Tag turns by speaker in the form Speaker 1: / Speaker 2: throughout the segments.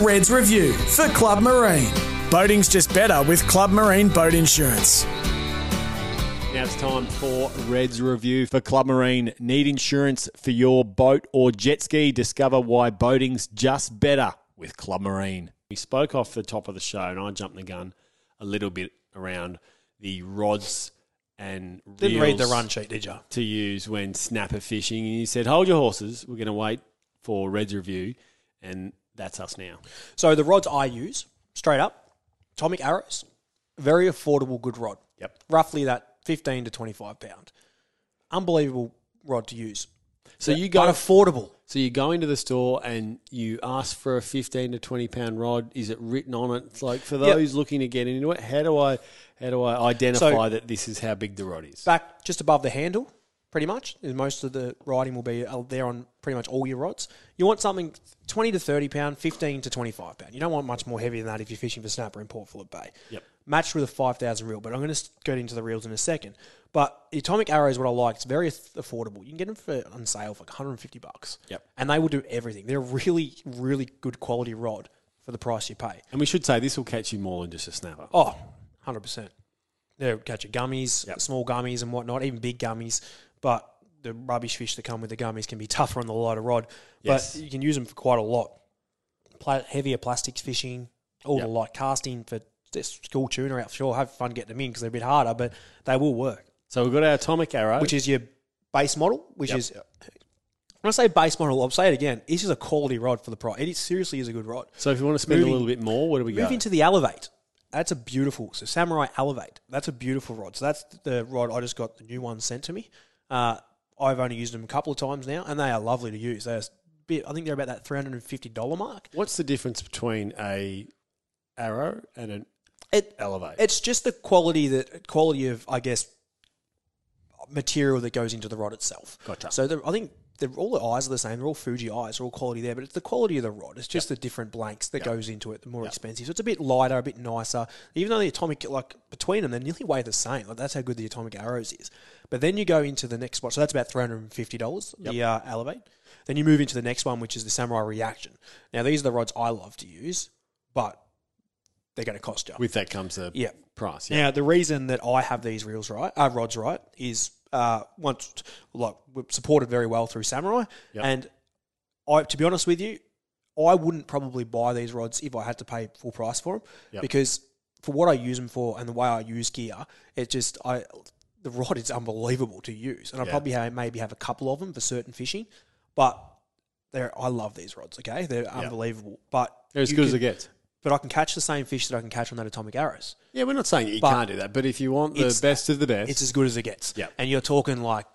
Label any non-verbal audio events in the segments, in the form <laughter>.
Speaker 1: Reds Review for Club Marine. Boating's just better with Club Marine Boat Insurance.
Speaker 2: Now it's time for Reds Review for Club Marine. Need insurance for your boat or jet ski? Discover why boating's just better with Club Marine. We spoke off the top of the show, and I jumped the gun a little bit around the rods and
Speaker 3: Didn't read the run sheet, did you?
Speaker 2: to use when snapper fishing. And you said, "Hold your horses. We're going to wait for Reds Review," and that's us now.
Speaker 3: So the rods I use, straight up, Atomic Arrows, very affordable, good rod.
Speaker 2: Yep.
Speaker 3: Roughly that 15 to 25 pound. Unbelievable rod to use.
Speaker 2: So you go
Speaker 3: affordable.
Speaker 2: So you go into the store and you ask for a fifteen to twenty pound rod. Is it written on it? It's like for those looking to get into it, how do I how do I identify
Speaker 3: So-
Speaker 2: that this is how big the rod is?
Speaker 3: Back just above the handle, pretty much. Most of the riding will be uh, there on pretty much all your rods. You want something 20 to 30 pound, 15 to 25 pound. You don't want much more heavy than that if you're fishing for snapper in Port Phillip Bay.
Speaker 2: Yep.
Speaker 3: Matched with a 5,000 reel, but I'm going to get into the reels in a second. But the Atomic Arrow is what I like. It's very affordable. You can get them for on sale for like 150 bucks.
Speaker 2: Yep.
Speaker 3: And they will do everything. They're a really, really good quality rod for the price you pay.
Speaker 2: And we should say this will catch you more than just a snapper.
Speaker 3: Oh, 100%. They'll catch your gummies,
Speaker 2: Yep.
Speaker 3: small gummies and whatnot, even big gummies. But the rubbish fish that come with the gummies can be tougher on the lighter rod.
Speaker 2: Yes.
Speaker 3: But you can use them for quite a lot. Pla- heavier plastics fishing, all
Speaker 2: Yep.
Speaker 3: the light casting for just school tuna out. Sure, have fun getting them in because they're a bit harder, but they will work.
Speaker 2: So we've got our atomic arrow,
Speaker 3: Which is your base model, which
Speaker 2: Yep.
Speaker 3: is. When I say base model, I'll say it again. This is a quality rod for the price. It is, seriously is a good rod.
Speaker 2: so if you want to spend
Speaker 3: moving-
Speaker 2: a little bit more, where do we go?
Speaker 3: Move into the Elevate. That's a beautiful. So Samurai Elevate. That's a beautiful rod. So that's the rod I just got the new one sent to me. Uh, I've only used them a couple of times now, and they are lovely to use. They're bit. I think they're about that three hundred and fifty dollar mark.
Speaker 2: What's the difference between a arrow and an
Speaker 3: It
Speaker 2: elevate?
Speaker 3: it's just the quality that quality of I guess material that goes into the rod itself.
Speaker 2: Gotcha.
Speaker 3: So the, I think all the eyes are the same. They're all Fuji eyes. They're all quality there, but it's the quality of the rod. It's just the different blanks that goes into it. The more expensive. So it's a bit lighter, a bit nicer. Even though the atomic, like between them, they nearly weigh the same. Like that's how good the atomic arrows is. But then you go into the next spot. So that's about three hundred and fifty dollars. The uh, Elevate. Then you move into the next one, which is the Samurai Reaction. Now these are the rods I love to use, but they're going to cost you.
Speaker 2: With that comes the
Speaker 3: Yeah.
Speaker 2: price. Yeah.
Speaker 3: Now, the reason that I have these reels right, uh, rods right, is uh, once like we're supported very well through Samurai,
Speaker 2: Yep.
Speaker 3: and I, to be honest with you, I wouldn't probably buy these rods if I had to pay full price for them
Speaker 2: Yep.
Speaker 3: because for what I use them for and the way I use gear, it just I the rod is unbelievable to use, and I probably have, maybe have a couple of them for certain fishing, but. They're, I love these rods. Okay, they're unbelievable. But
Speaker 2: They're as good
Speaker 3: can-
Speaker 2: as it gets.
Speaker 3: But I can catch the same fish that I can catch on that atomic arrows.
Speaker 2: Yeah, we're not saying you
Speaker 3: But
Speaker 2: can't do that, but if you want the
Speaker 3: it's-
Speaker 2: best of the best,
Speaker 3: it's as good as it gets.
Speaker 2: Yep.
Speaker 3: And you're talking like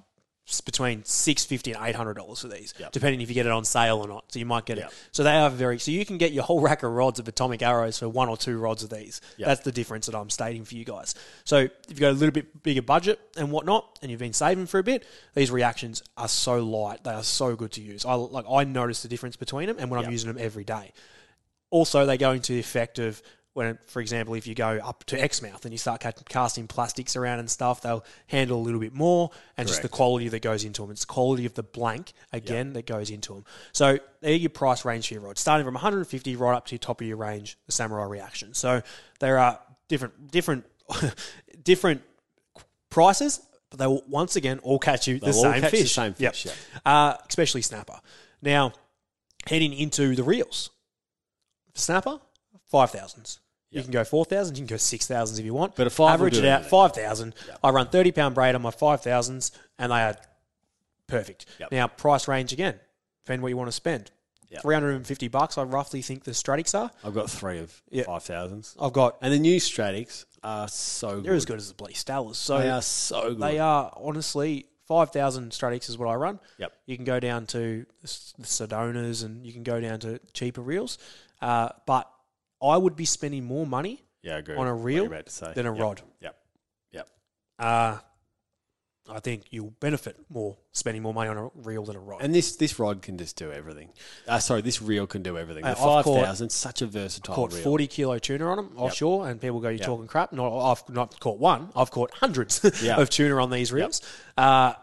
Speaker 3: s- between six fifty and eight hundred dollars for these,
Speaker 2: Yep.
Speaker 3: depending if you get it on sale or not. So you might get
Speaker 2: Yep.
Speaker 3: it. So they are very. So you can get your whole rack of rods of atomic arrows for one or two rods of these.
Speaker 2: Yep.
Speaker 3: That's the difference that I'm stating for you guys. So if you've got a little bit bigger budget and whatnot, and you've been saving for a bit, these reactions are so light. They are so good to use. I like. I notice the difference between them, and when
Speaker 2: Yep.
Speaker 3: I'm using them every day. Also, they go into the effect of when, for example, if you go up to Exmouth and you start casting plastics around and stuff, they'll handle a little bit more, and just the quality that goes into them. It's the quality of the blank again that goes into them. So they're your price range for your rods, starting from 150 right up to your top of your range, the Samurai Reaction. So there are different, different, <laughs> different prices, but they will once again all catch you the
Speaker 2: They'll
Speaker 3: same
Speaker 2: catch the
Speaker 3: fish.
Speaker 2: same
Speaker 3: Yep.
Speaker 2: fish, yeah.
Speaker 3: Uh, especially snapper. Now, heading into the reels. Snapper, five thousands. You can go four thousands. You can go six thousands if you want.
Speaker 2: But a five will
Speaker 3: average it out five thousand. I run thirty pound braid on my five thousands, and they are perfect.
Speaker 2: Yep.
Speaker 3: Now price range again. Depend what you want to spend.
Speaker 2: Yep.
Speaker 3: Three hundred and fifty bucks. I roughly think the Stratics are.
Speaker 2: I've got three of five thousands,
Speaker 3: I've got.
Speaker 2: and the new Stratics are so good.
Speaker 3: They're as good as the bloody Stellas. So
Speaker 2: They are so good.
Speaker 3: They are honestly five thousand Stratics is what I run.
Speaker 2: Yep.
Speaker 3: You can go down to the Sedonas and you can go down to cheaper reels, uh, but I would be spending more money
Speaker 2: Yeah, I agree.
Speaker 3: on a reel
Speaker 2: you're about to say.
Speaker 3: than a
Speaker 2: Yep.
Speaker 3: rod.
Speaker 2: Yep. Yep.
Speaker 3: Uh, I think you'll benefit more spending more money on a reel than a rod.
Speaker 2: And this this rod can just do everything. Uh, sorry, this reel can do everything. The
Speaker 3: Uh, I've
Speaker 2: five thousand, such a versatile
Speaker 3: caught
Speaker 2: reel.
Speaker 3: 40 kilo tuna on them offshore, and people go, You're
Speaker 2: Yep.
Speaker 3: talking crap. No, I've not caught one. I've caught hundreds <laughs>
Speaker 2: Yeah.
Speaker 3: of tuna on these reels. Uh,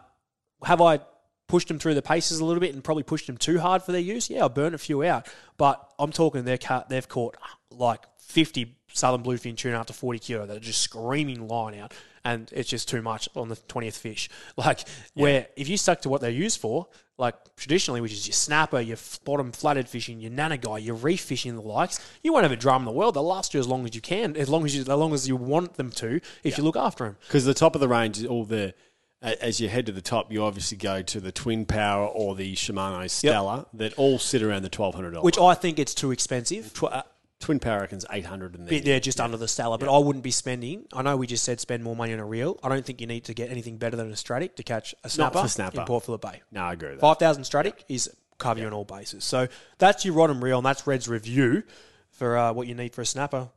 Speaker 3: have I pushed them through the paces a little bit and probably pushed them too hard for their use. Yeah, I burned a few out, but I'm talking they're ca- they've caught like 50 southern bluefin tuna up to 40 kilo that are just screaming line out, and it's just too much on the 20th fish. <laughs> Like where if you stuck to what they're used for, like traditionally, which is your snapper, your bottom flatted fishing, your nannygai, your reef fishing, the likes, you won't have a drum in the world. They'll last you as long as you can, as long as you, as long as you want them to, if you look after them.
Speaker 2: Because the top of the range is all the. As you head to the top, you obviously go to the Twin Power or the Shimano Stella that all sit around the twelve hundred dollars.
Speaker 3: Which I think it's too expensive.
Speaker 2: Uh, Tw- Twin Power reckons eight hundred and
Speaker 3: bit there just under the Stella, but I wouldn't be spending. I know we just said spend more money on a reel. I don't think you need to get anything better than a Stratic to catch a snapper, Not
Speaker 2: for snapper.
Speaker 3: in Port Phillip Bay.
Speaker 2: No, I agree with that.
Speaker 3: Five thousand Stratic is cover you on all bases. So that's your rod and reel, and that's Red's review for uh, what you need for a snapper.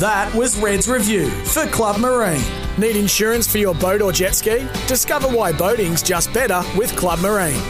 Speaker 1: That was Red's review for Club Marine. Need insurance for your boat or jet ski? Discover why boating's just better with Club Marine.